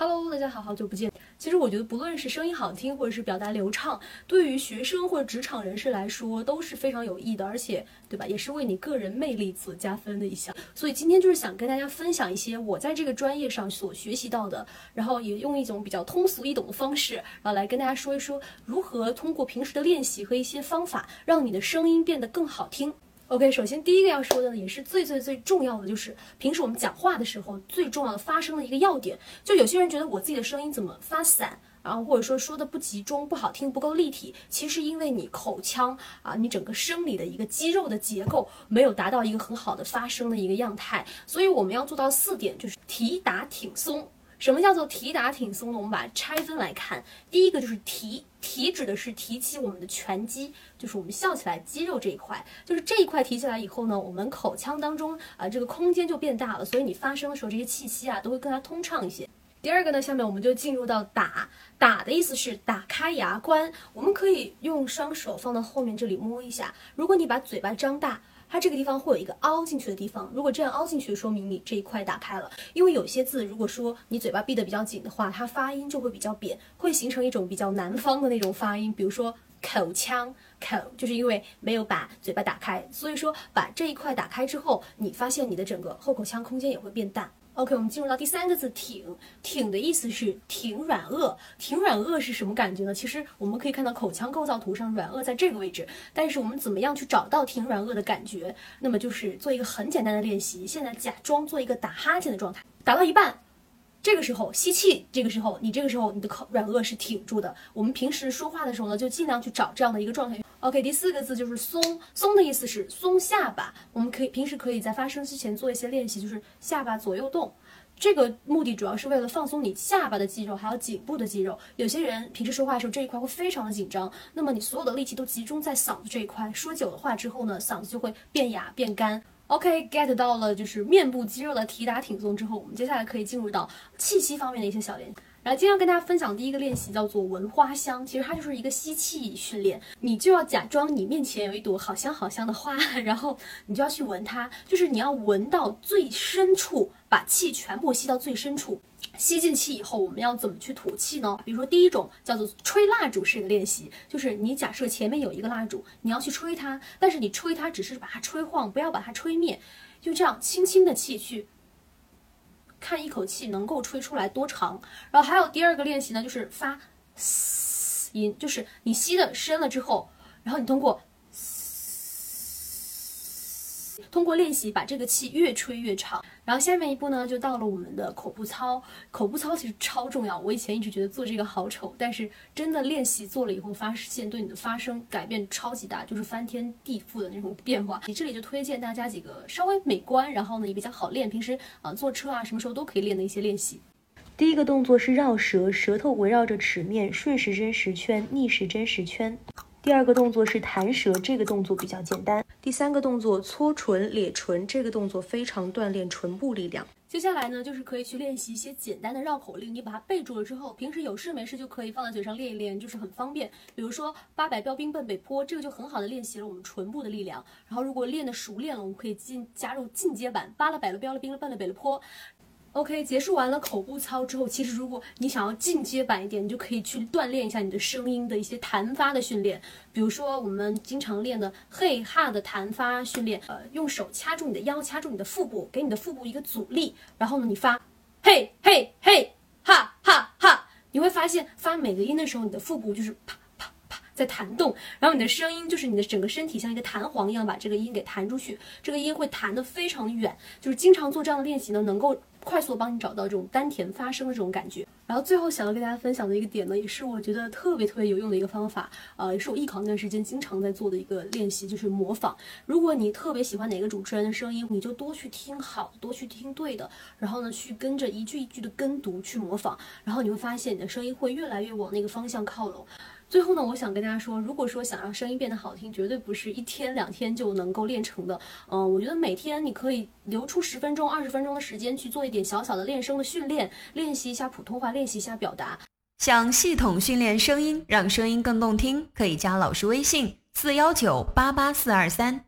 Hello，大家好，好久不见。其实我觉得，不论是声音好听，或者是表达流畅，对于学生或者职场人士来说都是非常有益的，而且，对吧，也是为你个人魅力所加分的一项。所以今天就是想跟大家分享一些我在这个专业上所学习到的，然后也用一种比较通俗易懂的方式，然后来跟大家说一说如何通过平时的练习和一些方法，让你的声音变得更好听。OK，首先第一个要说的呢，也是最最最重要的，就是平时我们讲话的时候最重要的发声的一个要点。就有些人觉得我自己的声音怎么发散，然后或者说说的不集中、不好听、不够立体，其实因为你口腔啊，你整个生理的一个肌肉的结构没有达到一个很好的发声的一个样态。所以我们要做到四点，就是提打挺松。什么叫做提打挺松呢？我们把它拆分来看，第一个就是提，提指的是提起我们的拳肌，就是我们笑起来肌肉这一块，就是这一块提起来以后呢，我们口腔当中啊这个空间就变大了，所以你发声的时候这些气息啊都会更加通畅一些。第二个呢，下面我们就进入到打，打的意思是打开牙关，我们可以用双手放到后面这里摸一下，如果你把嘴巴张大。它这个地方会有一个凹进去的地方，如果这样凹进去，说明你这一块打开了。因为有些字，如果说你嘴巴闭得比较紧的话，它发音就会比较扁，会形成一种比较南方的那种发音。比如说口腔口，就是因为没有把嘴巴打开，所以说把这一块打开之后，你发现你的整个后口腔空间也会变大。OK，我们进入到第三个字“挺”，挺的意思是挺软腭，挺软腭是什么感觉呢？其实我们可以看到口腔构造图上软腭在这个位置，但是我们怎么样去找到挺软腭的感觉？那么就是做一个很简单的练习，现在假装做一个打哈欠的状态，打到一半。这个时候吸气，这个时候你这个时候你的口软腭是挺住的。我们平时说话的时候呢，就尽量去找这样的一个状态。OK，第四个字就是松，松的意思是松下巴。我们可以平时可以在发声之前做一些练习，就是下巴左右动。这个目的主要是为了放松你下巴的肌肉，还有颈部的肌肉。有些人平时说话的时候这一块会非常的紧张，那么你所有的力气都集中在嗓子这一块，说久了话之后呢，嗓子就会变哑变干。OK，get 到了，就是面部肌肉的提打挺松之后，我们接下来可以进入到气息方面的一些小练习。然后今天要跟大家分享第一个练习叫做闻花香，其实它就是一个吸气训练，你就要假装你面前有一朵好香好香的花，然后你就要去闻它，就是你要闻到最深处，把气全部吸到最深处。吸进气以后，我们要怎么去吐气呢？比如说，第一种叫做吹蜡烛式的练习，就是你假设前面有一个蜡烛，你要去吹它，但是你吹它只是把它吹晃，不要把它吹灭，就这样轻轻的气去，看一口气能够吹出来多长。然后还有第二个练习呢，就是发嘶音，就是你吸的深了之后，然后你通过。通过练习，把这个气越吹越长。然后下面一步呢，就到了我们的口部操。口部操其实超重要，我以前一直觉得做这个好丑，但是真的练习做了以后，发现对你的发声改变超级大，就是翻天地覆的那种变化。你这里就推荐大家几个稍微美观，然后呢也比较好练，平时啊坐车啊什么时候都可以练的一些练习。第一个动作是绕舌，舌头围绕着齿面顺时针十圈，逆时针十圈。第二个动作是弹舌，这个动作比较简单。第三个动作搓唇咧唇，这个动作非常锻炼唇部力量。接下来呢，就是可以去练习一些简单的绕口令，你把它背住了之后，平时有事没事就可以放在嘴上练一练，就是很方便。比如说八百标兵奔北坡，这个就很好的练习了我们唇部的力量。然后如果练的熟练了，我们可以进加入进阶版，扒了百了标了兵了奔了北了坡。OK，结束完了口部操之后，其实如果你想要进阶版一点，你就可以去锻炼一下你的声音的一些弹发的训练。比如说我们经常练的嘿哈的弹发训练，呃，用手掐住你的腰，掐住你的腹部，给你的腹部一个阻力，然后呢，你发嘿嘿嘿哈哈哈，你会发现发每个音的时候，你的腹部就是啪啪啪在弹动，然后你的声音就是你的整个身体像一个弹簧一样把这个音给弹出去，这个音会弹得非常远。就是经常做这样的练习呢，能够。快速帮你找到这种丹田发声的这种感觉。然后最后想要跟大家分享的一个点呢，也是我觉得特别特别有用的一个方法，呃，也是我艺考那段时间经常在做的一个练习，就是模仿。如果你特别喜欢哪个主持人的声音，你就多去听好，多去听对的，然后呢，去跟着一句一句的跟读去模仿，然后你会发现你的声音会越来越往那个方向靠拢。最后呢，我想跟大家说，如果说想让声音变得好听，绝对不是一天两天就能够练成的。嗯，我觉得每天你可以留出十分钟、二十分钟的时间去做一点小小的练声的训练，练习一下普通话，练习一下表达。想系统训练声音，让声音更动听，可以加老师微信：四幺九八八四二三。